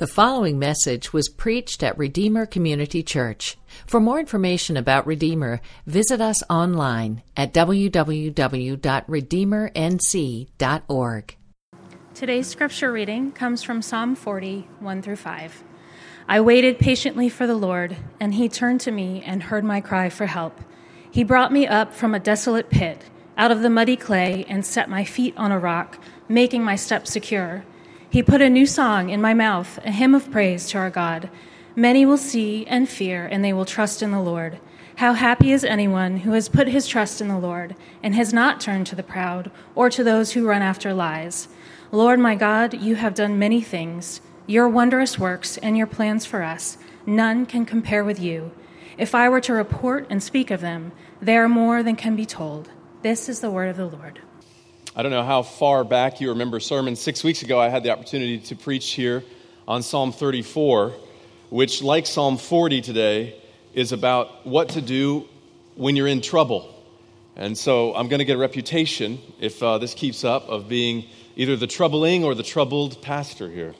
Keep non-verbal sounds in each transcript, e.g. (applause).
The following message was preached at Redeemer Community Church. For more information about Redeemer, visit us online at www.redeemernc.org. Today's scripture reading comes from Psalm 40, 1 through 5. I waited patiently for the Lord, and he turned to me and heard my cry for help. He brought me up from a desolate pit, out of the muddy clay, and set my feet on a rock, making my steps secure. He put a new song in my mouth, a hymn of praise to our God. Many will see and fear, and they will trust in the Lord. How happy is anyone who has put his trust in the Lord and has not turned to the proud or to those who run after lies. Lord my God, you have done many things. Your wondrous works and your plans for us, none can compare with you. If I were to report and speak of them, they are more than can be told. This is the word of the Lord. I don't know how far back you remember sermons. Six weeks ago, I had the opportunity to preach here on Psalm 34, which, like Psalm 40 today, is about what to do when you're in trouble. And so I'm going to get a reputation, if uh, this keeps up, of being either the troubling or the troubled pastor here.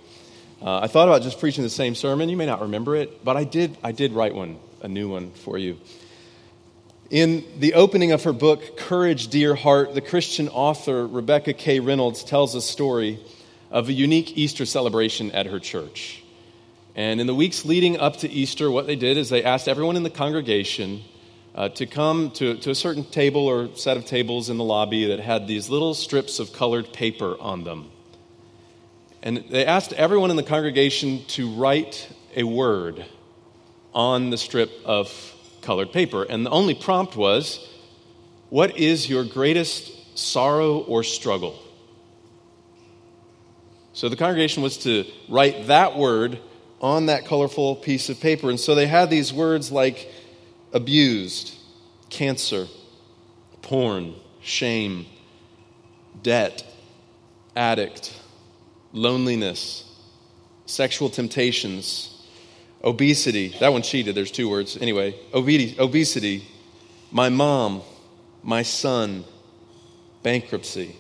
Uh, I thought about just preaching the same sermon. You may not remember it, but I did, I did write one, a new one for you. In the opening of her book, Courage, Dear Heart, the Christian author Rebecca K. Reynolds tells a story of a unique Easter celebration at her church. And in the weeks leading up to Easter, what they did is they asked everyone in the congregation uh, to come to, to a certain table or set of tables in the lobby that had these little strips of colored paper on them. And they asked everyone in the congregation to write a word on the strip of colored paper. And the only prompt was, What is your greatest sorrow or struggle? So the congregation was to write that word on that colorful piece of paper. And so they had these words like abused, cancer, porn, shame, debt, addict, loneliness, sexual temptations, Obesity. That one cheated. There's two words. Anyway, obesity. My mom. My son. Bankruptcy.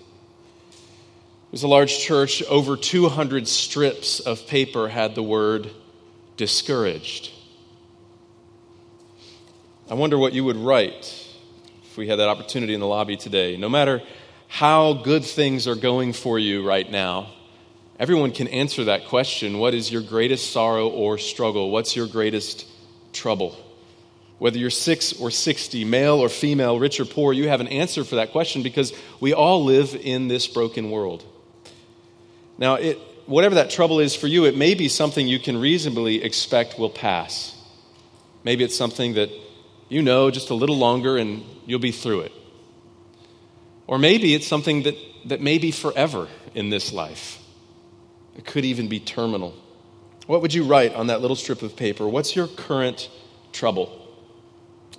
It was a large church. Over 200 strips of paper had the word discouraged. I wonder what you would write if we had that opportunity in the lobby today. No matter how good things are going for you right now, Everyone can answer that question What is your greatest sorrow or struggle? What's your greatest trouble? Whether you're six or 60, male or female, rich or poor, you have an answer for that question because we all live in this broken world. Now, it, whatever that trouble is for you, it may be something you can reasonably expect will pass. Maybe it's something that you know just a little longer and you'll be through it. Or maybe it's something that, that may be forever in this life. It could even be terminal. What would you write on that little strip of paper? What's your current trouble?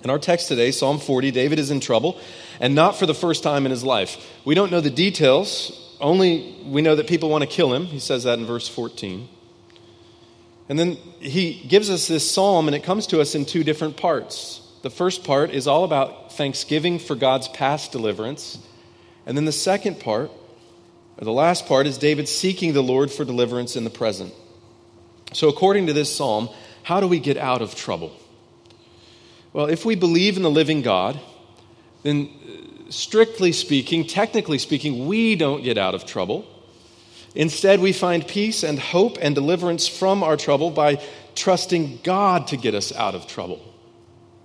In our text today, Psalm 40, David is in trouble, and not for the first time in his life. We don't know the details, only we know that people want to kill him. He says that in verse 14. And then he gives us this psalm, and it comes to us in two different parts. The first part is all about thanksgiving for God's past deliverance. And then the second part the last part is David seeking the Lord for deliverance in the present. So, according to this psalm, how do we get out of trouble? Well, if we believe in the living God, then uh, strictly speaking, technically speaking, we don't get out of trouble. Instead, we find peace and hope and deliverance from our trouble by trusting God to get us out of trouble.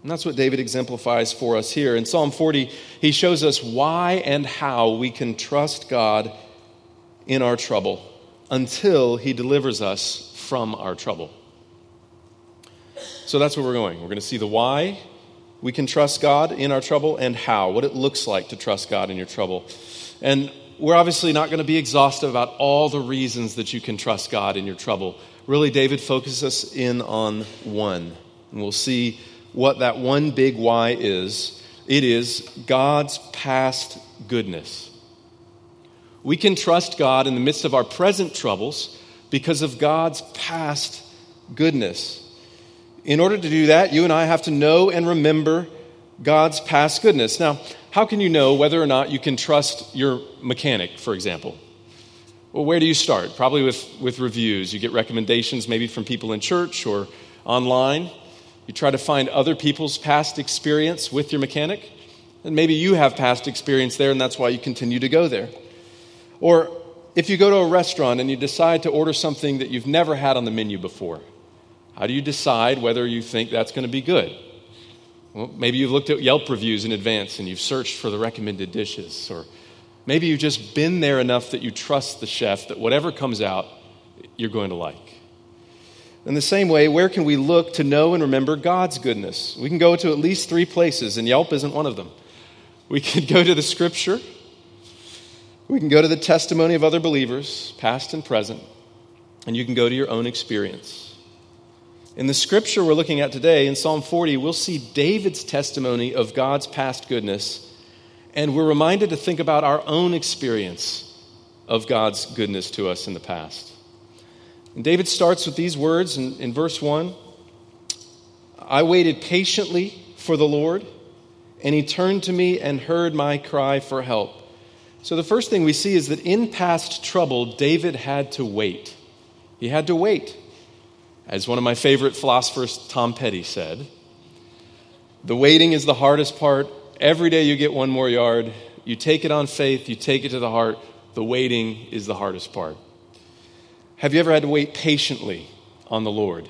And that's what David exemplifies for us here. In Psalm 40, he shows us why and how we can trust God in our trouble until he delivers us from our trouble. So that's where we're going. We're going to see the why we can trust God in our trouble and how, what it looks like to trust God in your trouble. And we're obviously not going to be exhaustive about all the reasons that you can trust God in your trouble. Really, David focuses us in on one. And we'll see what that one big why is. It is God's past goodness. We can trust God in the midst of our present troubles because of God's past goodness. In order to do that, you and I have to know and remember God's past goodness. Now, how can you know whether or not you can trust your mechanic, for example? Well, where do you start? Probably with, with reviews. You get recommendations maybe from people in church or online. You try to find other people's past experience with your mechanic. And maybe you have past experience there, and that's why you continue to go there. Or if you go to a restaurant and you decide to order something that you've never had on the menu before, how do you decide whether you think that's going to be good? Well, maybe you've looked at Yelp reviews in advance and you've searched for the recommended dishes. Or maybe you've just been there enough that you trust the chef that whatever comes out, you're going to like. In the same way, where can we look to know and remember God's goodness? We can go to at least three places, and Yelp isn't one of them. We (laughs) can go to the scripture, we can go to the testimony of other believers, past and present, and you can go to your own experience. In the scripture we're looking at today, in Psalm 40, we'll see David's testimony of God's past goodness, and we're reminded to think about our own experience of God's goodness to us in the past. And David starts with these words in, in verse 1 I waited patiently for the Lord, and he turned to me and heard my cry for help. So, the first thing we see is that in past trouble, David had to wait. He had to wait. As one of my favorite philosophers, Tom Petty, said, the waiting is the hardest part. Every day you get one more yard. You take it on faith, you take it to the heart. The waiting is the hardest part. Have you ever had to wait patiently on the Lord?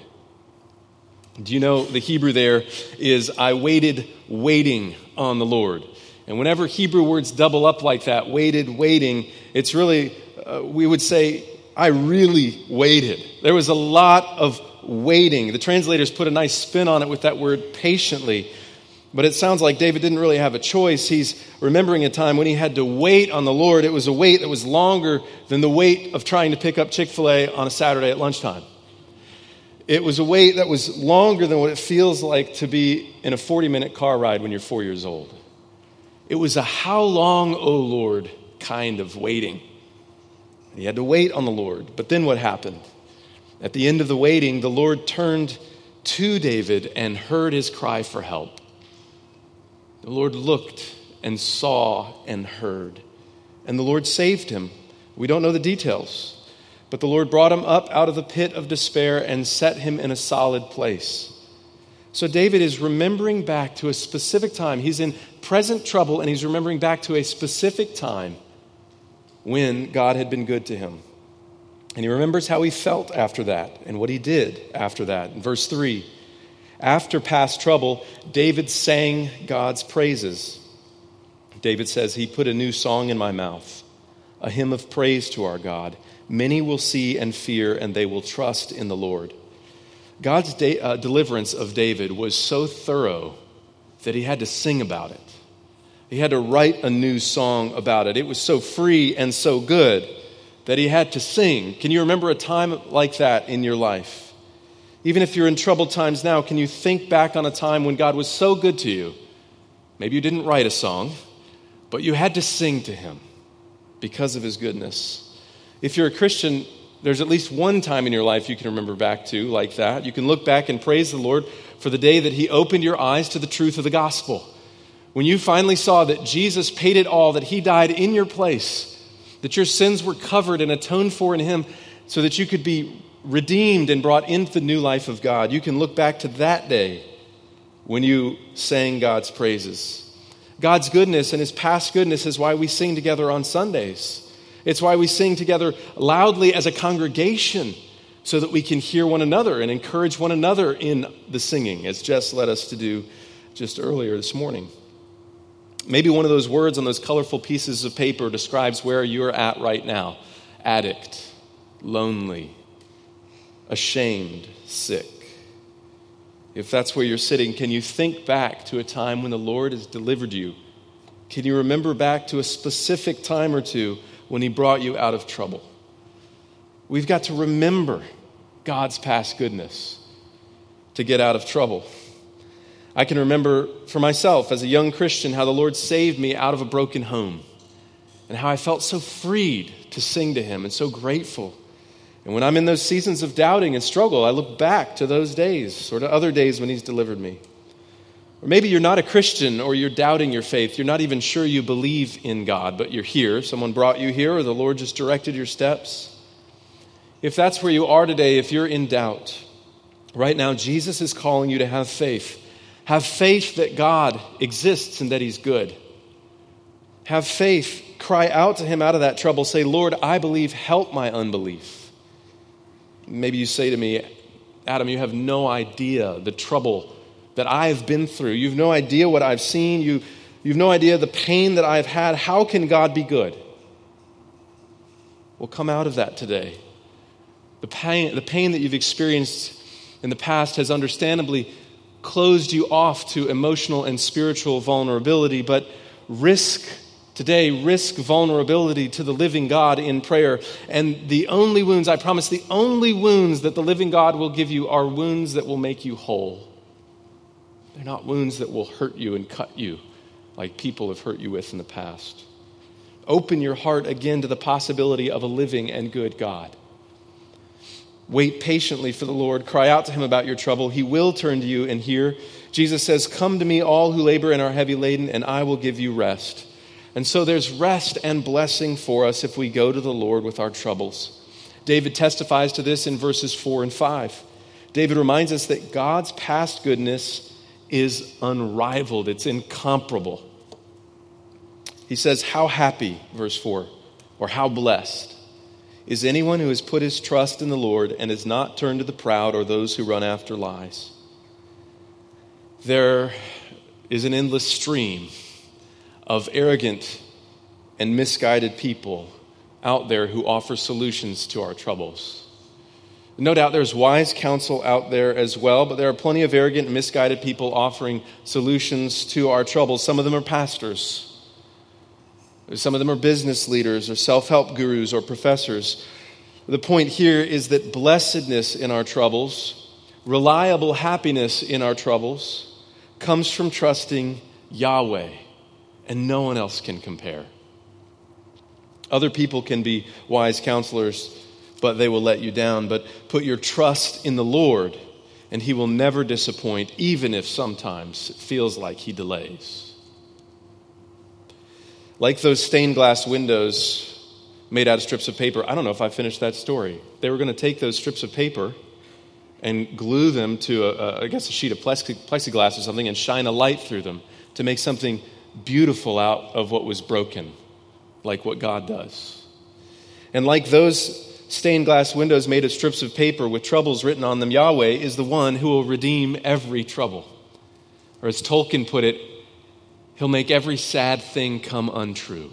Do you know the Hebrew there is I waited waiting on the Lord. And whenever Hebrew words double up like that, waited, waiting, it's really, uh, we would say, I really waited. There was a lot of waiting. The translators put a nice spin on it with that word patiently. But it sounds like David didn't really have a choice. He's remembering a time when he had to wait on the Lord. It was a wait that was longer than the wait of trying to pick up Chick fil A on a Saturday at lunchtime. It was a wait that was longer than what it feels like to be in a 40 minute car ride when you're four years old. It was a how long, O oh Lord, kind of waiting. He had to wait on the Lord. But then what happened? At the end of the waiting, the Lord turned to David and heard his cry for help. The Lord looked and saw and heard, and the Lord saved him. We don't know the details, but the Lord brought him up out of the pit of despair and set him in a solid place. So David is remembering back to a specific time. He's in present trouble, and he's remembering back to a specific time when God had been good to him. And he remembers how he felt after that and what he did after that. In verse 3, after past trouble, David sang God's praises. David says, He put a new song in my mouth, a hymn of praise to our God. Many will see and fear, and they will trust in the Lord. God's de- uh, deliverance of David was so thorough that he had to sing about it. He had to write a new song about it. It was so free and so good that he had to sing. Can you remember a time like that in your life? Even if you're in troubled times now, can you think back on a time when God was so good to you? Maybe you didn't write a song, but you had to sing to him because of his goodness. If you're a Christian, there's at least one time in your life you can remember back to like that. You can look back and praise the Lord for the day that he opened your eyes to the truth of the gospel when you finally saw that Jesus paid it all, that he died in your place, that your sins were covered and atoned for in him, so that you could be redeemed and brought into the new life of God, you can look back to that day when you sang God's praises. God's goodness and his past goodness is why we sing together on Sundays. It's why we sing together loudly as a congregation so that we can hear one another and encourage one another in the singing, as Jess led us to do just earlier this morning. Maybe one of those words on those colorful pieces of paper describes where you're at right now addict, lonely, ashamed, sick. If that's where you're sitting, can you think back to a time when the Lord has delivered you? Can you remember back to a specific time or two when He brought you out of trouble? We've got to remember God's past goodness to get out of trouble. I can remember for myself as a young Christian how the Lord saved me out of a broken home and how I felt so freed to sing to Him and so grateful. And when I'm in those seasons of doubting and struggle, I look back to those days or to other days when He's delivered me. Or maybe you're not a Christian or you're doubting your faith. You're not even sure you believe in God, but you're here. Someone brought you here or the Lord just directed your steps. If that's where you are today, if you're in doubt, right now Jesus is calling you to have faith. Have faith that God exists and that He's good. Have faith. Cry out to Him out of that trouble. Say, Lord, I believe, help my unbelief. Maybe you say to me, Adam, you have no idea the trouble that I've been through. You've no idea what I've seen. You, you've no idea the pain that I've had. How can God be good? Well, come out of that today. The pain, the pain that you've experienced in the past has understandably closed you off to emotional and spiritual vulnerability, but risk today, risk vulnerability to the living God in prayer. And the only wounds, I promise, the only wounds that the living God will give you are wounds that will make you whole. They're not wounds that will hurt you and cut you like people have hurt you with in the past. Open your heart again to the possibility of a living and good God. Wait patiently for the Lord. Cry out to him about your trouble. He will turn to you and hear. Jesus says, Come to me, all who labor and are heavy laden, and I will give you rest. And so there's rest and blessing for us if we go to the Lord with our troubles. David testifies to this in verses 4 and 5. David reminds us that God's past goodness is unrivaled, it's incomparable. He says, How happy, verse 4, or how blessed is anyone who has put his trust in the Lord and has not turned to the proud or those who run after lies. There is an endless stream of arrogant and misguided people out there who offer solutions to our troubles. No doubt there's wise counsel out there as well, but there are plenty of arrogant and misguided people offering solutions to our troubles. Some of them are pastors. Some of them are business leaders or self help gurus or professors. The point here is that blessedness in our troubles, reliable happiness in our troubles, comes from trusting Yahweh, and no one else can compare. Other people can be wise counselors but they will let you down. But put your trust in the Lord, and He will never disappoint, even if sometimes it feels like He delays. Like those stained glass windows made out of strips of paper. I don't know if I finished that story. They were going to take those strips of paper and glue them to, a, a, I guess, a sheet of plexiglass or something and shine a light through them to make something beautiful out of what was broken, like what God does. And like those stained glass windows made of strips of paper with troubles written on them, Yahweh is the one who will redeem every trouble. Or as Tolkien put it, he'll make every sad thing come untrue.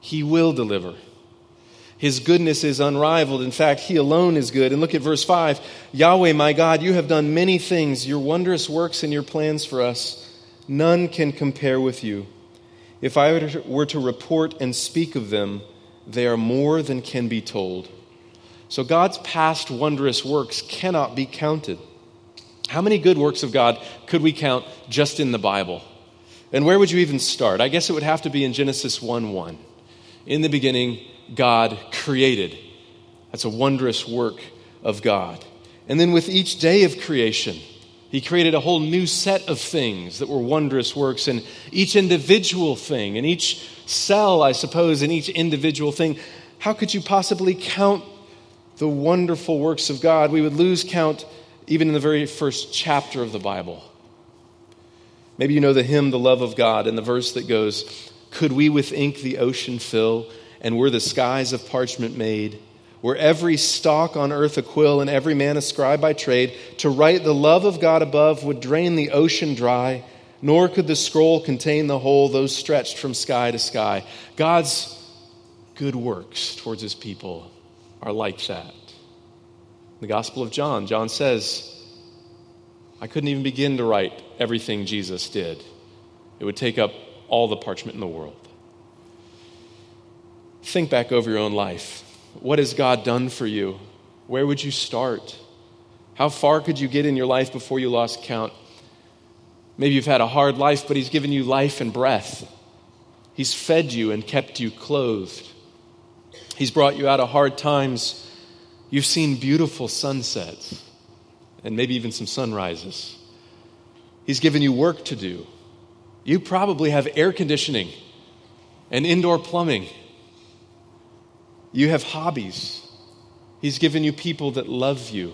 He will deliver. His goodness is unrivaled. In fact, He alone is good. And look at verse 5 Yahweh, my God, you have done many things. Your wondrous works and your plans for us, none can compare with you. If I were to report and speak of them, they are more than can be told. So God's past wondrous works cannot be counted. How many good works of God could we count just in the Bible? And where would you even start? I guess it would have to be in Genesis 1 1. In the beginning, God created. That's a wondrous work of God. And then with each day of creation, he created a whole new set of things that were wondrous works, and each individual thing, and each cell, I suppose, and each individual thing. How could you possibly count the wonderful works of God? We would lose count even in the very first chapter of the Bible. Maybe you know the hymn, The Love of God, and the verse that goes, Could we with ink the ocean fill, and were the skies of parchment made? were every stalk on earth a quill and every man a scribe by trade, to write the love of God above would drain the ocean dry, nor could the scroll contain the whole, though stretched from sky to sky. God's good works towards his people are like that. The Gospel of John, John says, I couldn't even begin to write everything Jesus did. It would take up all the parchment in the world. Think back over your own life. What has God done for you? Where would you start? How far could you get in your life before you lost count? Maybe you've had a hard life, but He's given you life and breath. He's fed you and kept you clothed. He's brought you out of hard times. You've seen beautiful sunsets and maybe even some sunrises. He's given you work to do. You probably have air conditioning and indoor plumbing. You have hobbies. He's given you people that love you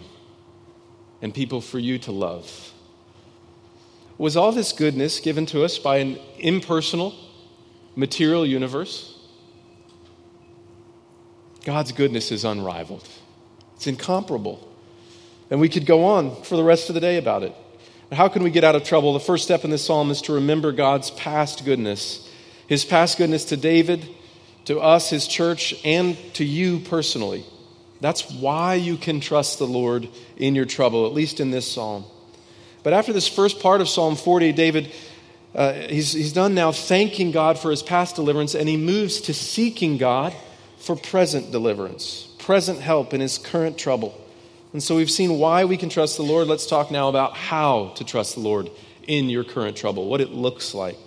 and people for you to love. Was all this goodness given to us by an impersonal, material universe? God's goodness is unrivaled, it's incomparable. And we could go on for the rest of the day about it. How can we get out of trouble? The first step in this psalm is to remember God's past goodness. His past goodness to David, to us, his church, and to you personally. That's why you can trust the Lord in your trouble, at least in this psalm. But after this first part of Psalm 40, David, uh, he's, he's done now thanking God for his past deliverance, and he moves to seeking God for present deliverance, present help in his current trouble. And so we've seen why we can trust the Lord. Let's talk now about how to trust the Lord in your current trouble, what it looks like.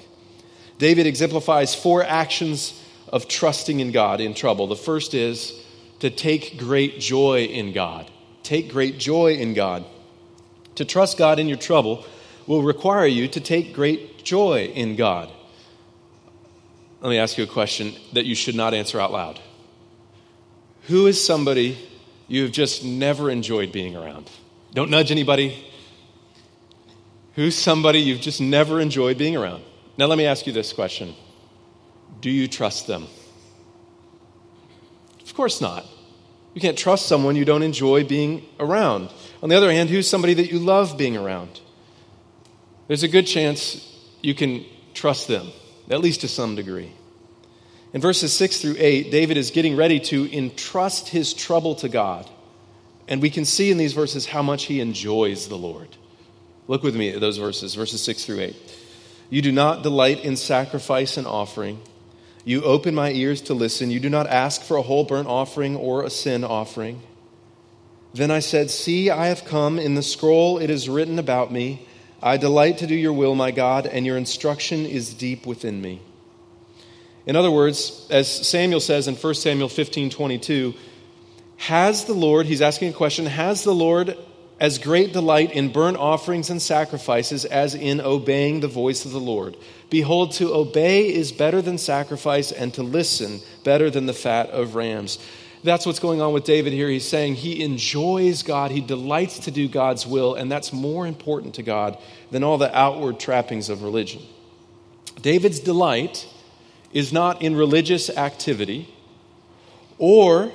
David exemplifies four actions of trusting in God in trouble. The first is to take great joy in God. Take great joy in God. To trust God in your trouble will require you to take great joy in God. Let me ask you a question that you should not answer out loud. Who is somebody you've just never enjoyed being around? Don't nudge anybody. Who's somebody you've just never enjoyed being around? Now, let me ask you this question Do you trust them? Of course not. You can't trust someone you don't enjoy being around. On the other hand, who's somebody that you love being around? There's a good chance you can trust them, at least to some degree. In verses 6 through 8, David is getting ready to entrust his trouble to God. And we can see in these verses how much he enjoys the Lord. Look with me at those verses, verses 6 through 8. You do not delight in sacrifice and offering. You open my ears to listen. You do not ask for a whole burnt offering or a sin offering. Then I said, See, I have come. In the scroll it is written about me. I delight to do your will, my God, and your instruction is deep within me. In other words, as Samuel says in 1 Samuel 15 22, has the Lord, he's asking a question, has the Lord as great delight in burnt offerings and sacrifices as in obeying the voice of the Lord? Behold, to obey is better than sacrifice, and to listen better than the fat of rams. That's what's going on with David here. He's saying he enjoys God, he delights to do God's will, and that's more important to God than all the outward trappings of religion. David's delight is not in religious activity or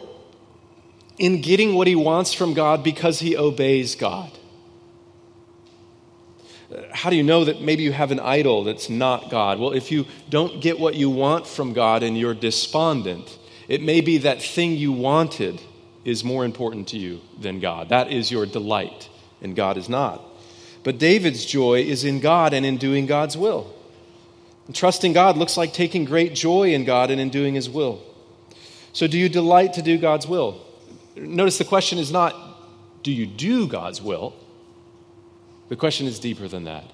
in getting what he wants from God because he obeys God. How do you know that maybe you have an idol that's not God? Well, if you don't get what you want from God and you're despondent, it may be that thing you wanted is more important to you than God. That is your delight, and God is not. But David's joy is in God and in doing God's will. And trusting God looks like taking great joy in God and in doing His will. So, do you delight to do God's will? Notice the question is not, do you do God's will? The question is deeper than that.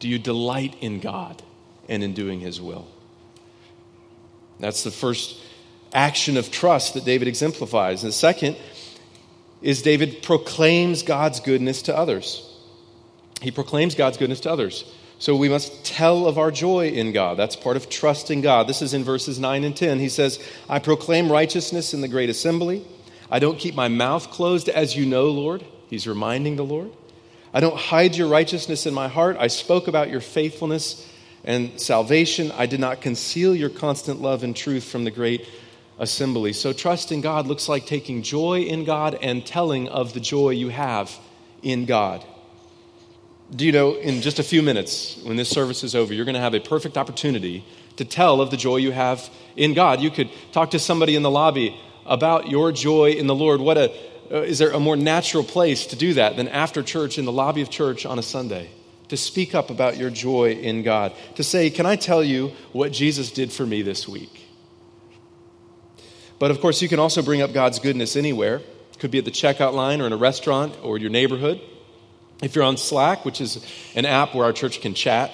Do you delight in God and in doing His will? That's the first action of trust that David exemplifies. And the second is David proclaims God's goodness to others. He proclaims God's goodness to others. So we must tell of our joy in God. That's part of trusting God. This is in verses 9 and 10. He says, I proclaim righteousness in the great assembly. I don't keep my mouth closed, as you know, Lord. He's reminding the Lord. I don't hide your righteousness in my heart. I spoke about your faithfulness and salvation. I did not conceal your constant love and truth from the great assembly. So trusting God looks like taking joy in God and telling of the joy you have in God. Do you know, in just a few minutes, when this service is over, you're going to have a perfect opportunity to tell of the joy you have in God. You could talk to somebody in the lobby about your joy in the Lord. What a, uh, is there a more natural place to do that than after church in the lobby of church on a Sunday? To speak up about your joy in God. To say, Can I tell you what Jesus did for me this week? But of course, you can also bring up God's goodness anywhere. It could be at the checkout line or in a restaurant or your neighborhood. If you're on Slack, which is an app where our church can chat,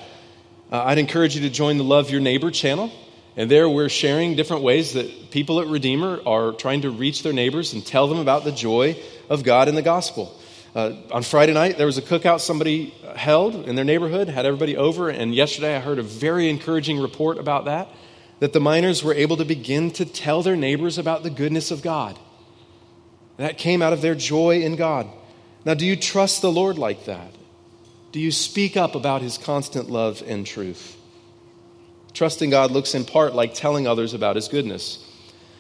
uh, I'd encourage you to join the Love Your Neighbor channel. And there we're sharing different ways that people at Redeemer are trying to reach their neighbors and tell them about the joy of God and the gospel. Uh, on Friday night, there was a cookout somebody held in their neighborhood, had everybody over, and yesterday I heard a very encouraging report about that that the miners were able to begin to tell their neighbors about the goodness of God. That came out of their joy in God. Now, do you trust the Lord like that? Do you speak up about his constant love and truth? Trusting God looks in part like telling others about his goodness.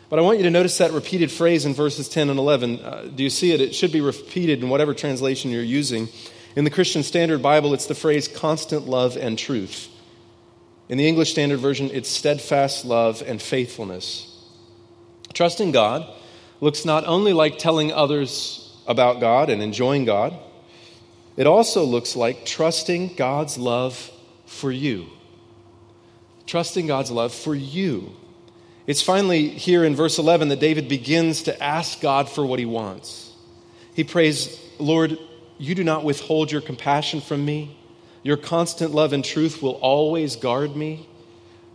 But I want you to notice that repeated phrase in verses 10 and 11. Uh, do you see it? It should be repeated in whatever translation you're using. In the Christian Standard Bible, it's the phrase constant love and truth. In the English Standard Version, it's steadfast love and faithfulness. Trusting God looks not only like telling others about God and enjoying God, it also looks like trusting God's love for you. Trusting God's love for you. It's finally here in verse 11 that David begins to ask God for what he wants. He prays, Lord, you do not withhold your compassion from me. Your constant love and truth will always guard me.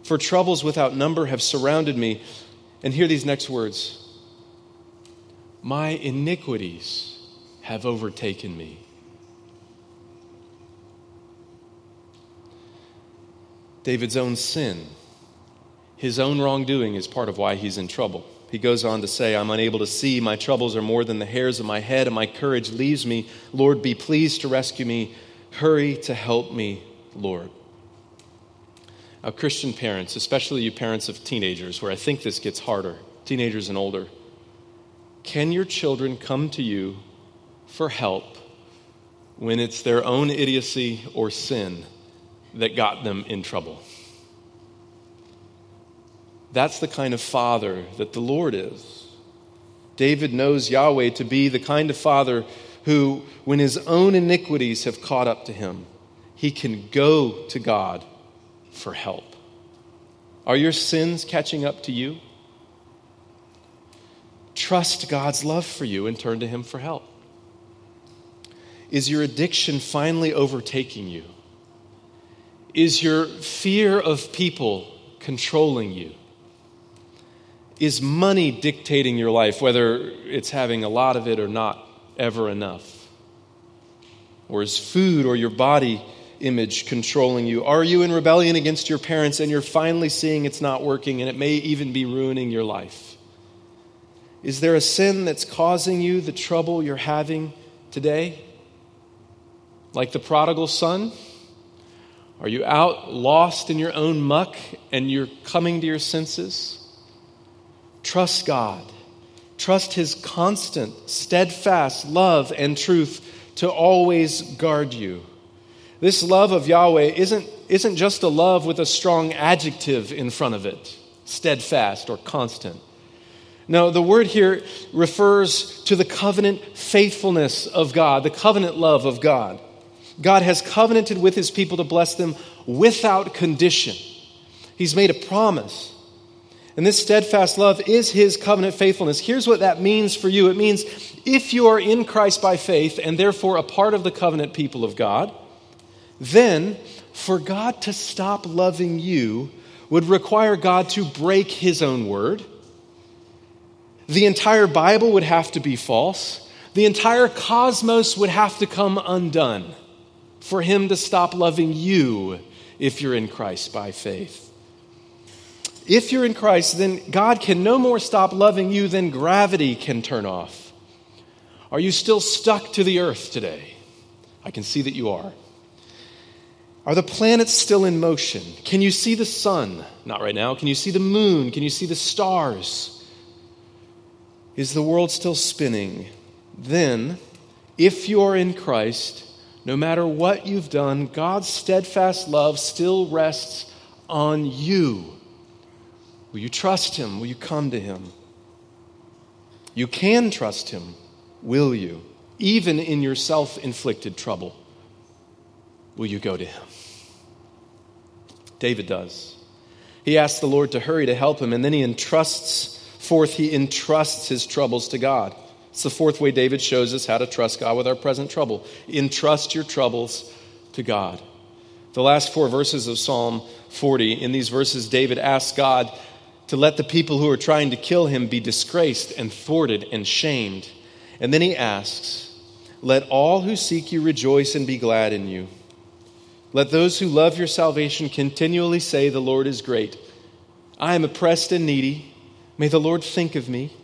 For troubles without number have surrounded me. And hear these next words My iniquities have overtaken me. David's own sin, his own wrongdoing, is part of why he's in trouble. He goes on to say, I'm unable to see. My troubles are more than the hairs of my head, and my courage leaves me. Lord, be pleased to rescue me. Hurry to help me, Lord. Now, Christian parents, especially you parents of teenagers, where I think this gets harder, teenagers and older, can your children come to you for help when it's their own idiocy or sin that got them in trouble? That's the kind of father that the Lord is. David knows Yahweh to be the kind of father who, when his own iniquities have caught up to him, he can go to God for help. Are your sins catching up to you? Trust God's love for you and turn to him for help. Is your addiction finally overtaking you? Is your fear of people controlling you? Is money dictating your life, whether it's having a lot of it or not? ever enough? Or is food or your body image controlling you? Are you in rebellion against your parents and you're finally seeing it's not working and it may even be ruining your life? Is there a sin that's causing you the trouble you're having today? Like the prodigal son? Are you out lost in your own muck and you're coming to your senses? Trust God Trust his constant, steadfast love and truth to always guard you. This love of Yahweh isn't, isn't just a love with a strong adjective in front of it, steadfast or constant. No, the word here refers to the covenant faithfulness of God, the covenant love of God. God has covenanted with his people to bless them without condition. He's made a promise. And this steadfast love is his covenant faithfulness. Here's what that means for you it means if you are in Christ by faith and therefore a part of the covenant people of God, then for God to stop loving you would require God to break his own word. The entire Bible would have to be false. The entire cosmos would have to come undone for him to stop loving you if you're in Christ by faith. If you're in Christ, then God can no more stop loving you than gravity can turn off. Are you still stuck to the earth today? I can see that you are. Are the planets still in motion? Can you see the sun? Not right now. Can you see the moon? Can you see the stars? Is the world still spinning? Then, if you are in Christ, no matter what you've done, God's steadfast love still rests on you. Will you trust Him? Will you come to Him? You can trust Him, will you? Even in your self inflicted trouble, will you go to Him? David does. He asks the Lord to hurry to help him, and then he entrusts, fourth, he entrusts his troubles to God. It's the fourth way David shows us how to trust God with our present trouble. Entrust your troubles to God. The last four verses of Psalm 40, in these verses, David asks God to let the people who are trying to kill him be disgraced and thwarted and shamed. And then he asks, Let all who seek you rejoice and be glad in you. Let those who love your salvation continually say, The Lord is great. I am oppressed and needy. May the Lord think of me.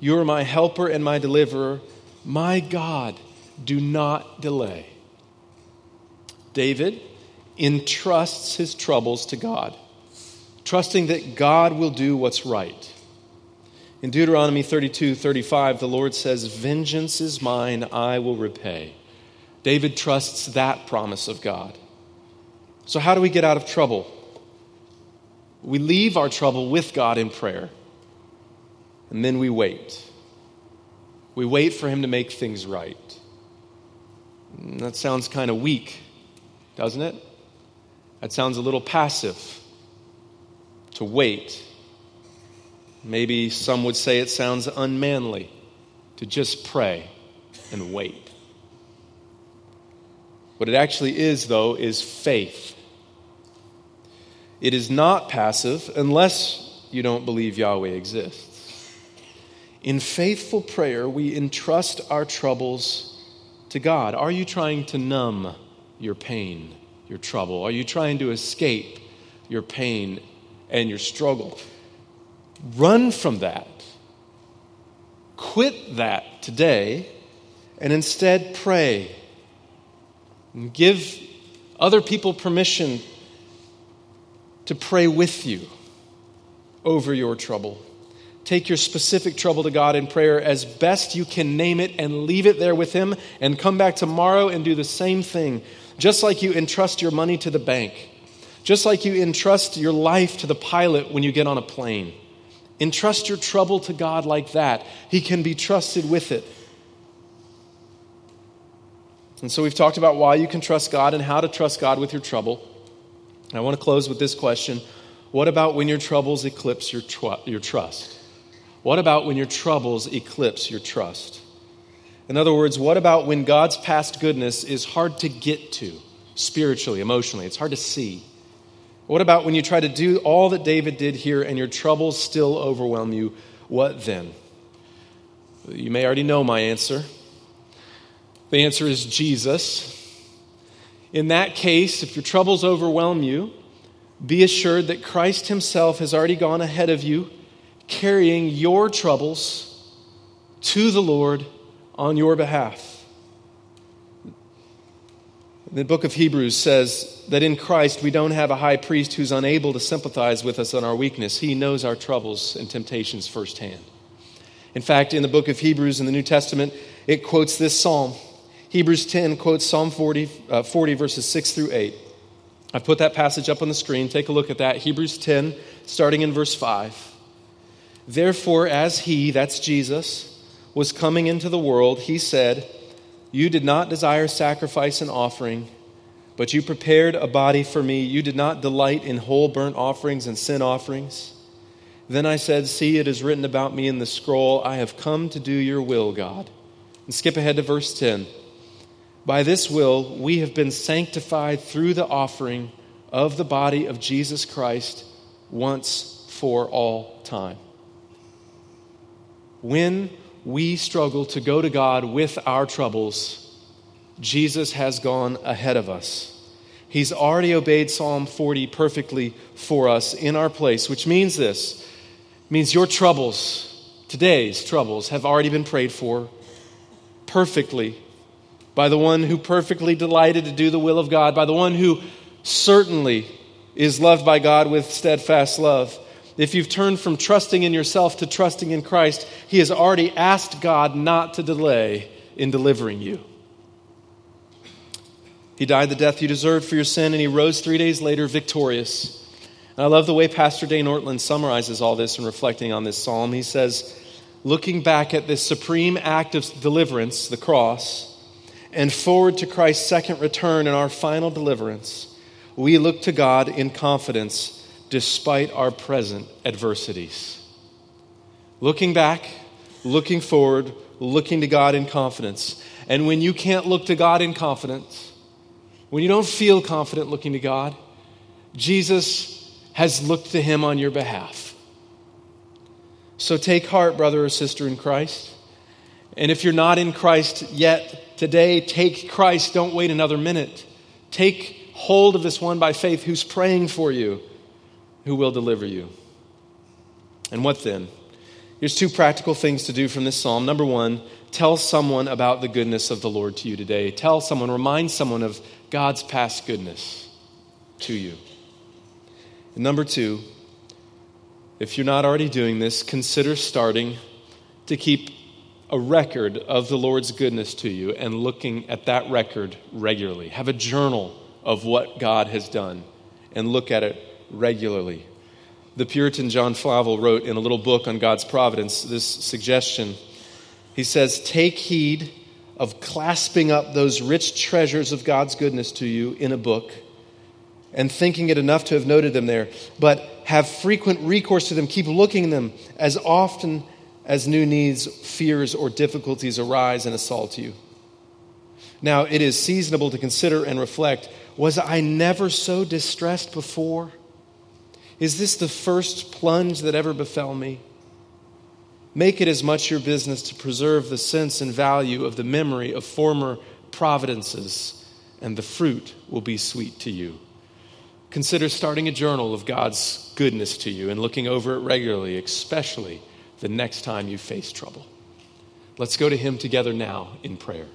You are my helper and my deliverer. My God, do not delay. David entrusts his troubles to God, trusting that God will do what's right. In Deuteronomy 32 35, the Lord says, Vengeance is mine, I will repay. David trusts that promise of God. So, how do we get out of trouble? We leave our trouble with God in prayer, and then we wait. We wait for Him to make things right. That sounds kind of weak, doesn't it? That sounds a little passive to wait. Maybe some would say it sounds unmanly to just pray and wait. What it actually is, though, is faith. It is not passive unless you don't believe Yahweh exists. In faithful prayer, we entrust our troubles to God. Are you trying to numb your pain, your trouble? Are you trying to escape your pain and your struggle? Run from that. Quit that today and instead pray. And give other people permission to pray with you over your trouble. Take your specific trouble to God in prayer as best you can name it and leave it there with Him and come back tomorrow and do the same thing. Just like you entrust your money to the bank, just like you entrust your life to the pilot when you get on a plane. Entrust your trouble to God like that. He can be trusted with it. And so we've talked about why you can trust God and how to trust God with your trouble. And I want to close with this question What about when your troubles eclipse your, your trust? What about when your troubles eclipse your trust? In other words, what about when God's past goodness is hard to get to spiritually, emotionally? It's hard to see. What about when you try to do all that David did here and your troubles still overwhelm you? What then? You may already know my answer. The answer is Jesus. In that case, if your troubles overwhelm you, be assured that Christ Himself has already gone ahead of you, carrying your troubles to the Lord on your behalf. The book of Hebrews says that in Christ we don't have a high priest who's unable to sympathize with us on our weakness. He knows our troubles and temptations firsthand. In fact, in the book of Hebrews in the New Testament, it quotes this psalm. Hebrews 10 quotes Psalm 40, uh, 40 verses 6 through 8. I've put that passage up on the screen. Take a look at that. Hebrews 10, starting in verse 5. Therefore, as he, that's Jesus, was coming into the world, he said, You did not desire sacrifice and offering, but you prepared a body for me. You did not delight in whole burnt offerings and sin offerings. Then I said, See, it is written about me in the scroll, I have come to do your will, God. And skip ahead to verse 10. By this will, we have been sanctified through the offering of the body of Jesus Christ once for all time. When we struggle to go to God with our troubles, Jesus has gone ahead of us. He's already obeyed Psalm 40 perfectly for us in our place, which means this means your troubles, today's troubles, have already been prayed for perfectly by the one who perfectly delighted to do the will of God, by the one who certainly is loved by God with steadfast love. If you've turned from trusting in yourself to trusting in Christ, He has already asked God not to delay in delivering you. He died the death you deserved for your sin, and He rose three days later victorious. And I love the way Pastor Dane Ortlund summarizes all this in reflecting on this psalm. He says, looking back at this supreme act of deliverance, the cross, and forward to Christ's second return and our final deliverance, we look to God in confidence despite our present adversities. Looking back, looking forward, looking to God in confidence. And when you can't look to God in confidence, when you don't feel confident looking to God, Jesus has looked to Him on your behalf. So take heart, brother or sister in Christ. And if you're not in Christ yet, Today, take Christ. Don't wait another minute. Take hold of this one by faith who's praying for you, who will deliver you. And what then? Here's two practical things to do from this psalm. Number one, tell someone about the goodness of the Lord to you today. Tell someone, remind someone of God's past goodness to you. And number two, if you're not already doing this, consider starting to keep a record of the Lord's goodness to you and looking at that record regularly. Have a journal of what God has done and look at it regularly. The Puritan John Flavel wrote in a little book on God's providence this suggestion. He says, Take heed of clasping up those rich treasures of God's goodness to you in a book and thinking it enough to have noted them there, but have frequent recourse to them. Keep looking them as often as new needs, fears, or difficulties arise and assault you. Now, it is seasonable to consider and reflect was I never so distressed before? Is this the first plunge that ever befell me? Make it as much your business to preserve the sense and value of the memory of former providences, and the fruit will be sweet to you. Consider starting a journal of God's goodness to you and looking over it regularly, especially the next time you face trouble. Let's go to Him together now in prayer.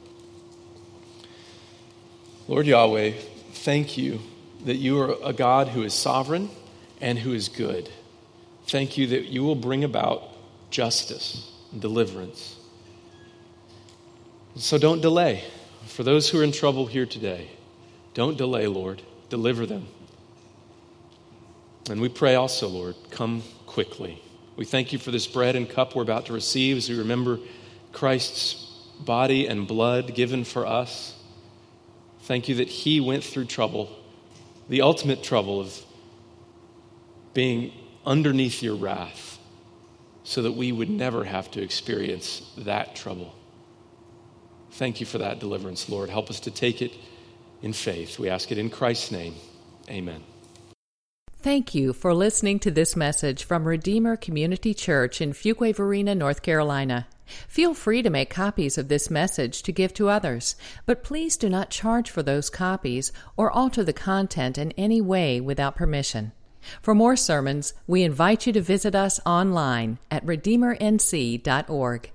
Lord Yahweh, thank you that you are a God who is sovereign and who is good. Thank you that you will bring about justice and deliverance. So don't delay. For those who are in trouble here today, don't delay, Lord. Deliver them. And we pray also, Lord, come quickly. We thank you for this bread and cup we're about to receive as we remember Christ's body and blood given for us. Thank you that He went through trouble, the ultimate trouble of being underneath your wrath, so that we would never have to experience that trouble. Thank you for that deliverance, Lord. Help us to take it in faith. We ask it in Christ's name. Amen. Thank you for listening to this message from Redeemer Community Church in Fuquay-Varina, North Carolina. Feel free to make copies of this message to give to others, but please do not charge for those copies or alter the content in any way without permission. For more sermons, we invite you to visit us online at redeemernc.org.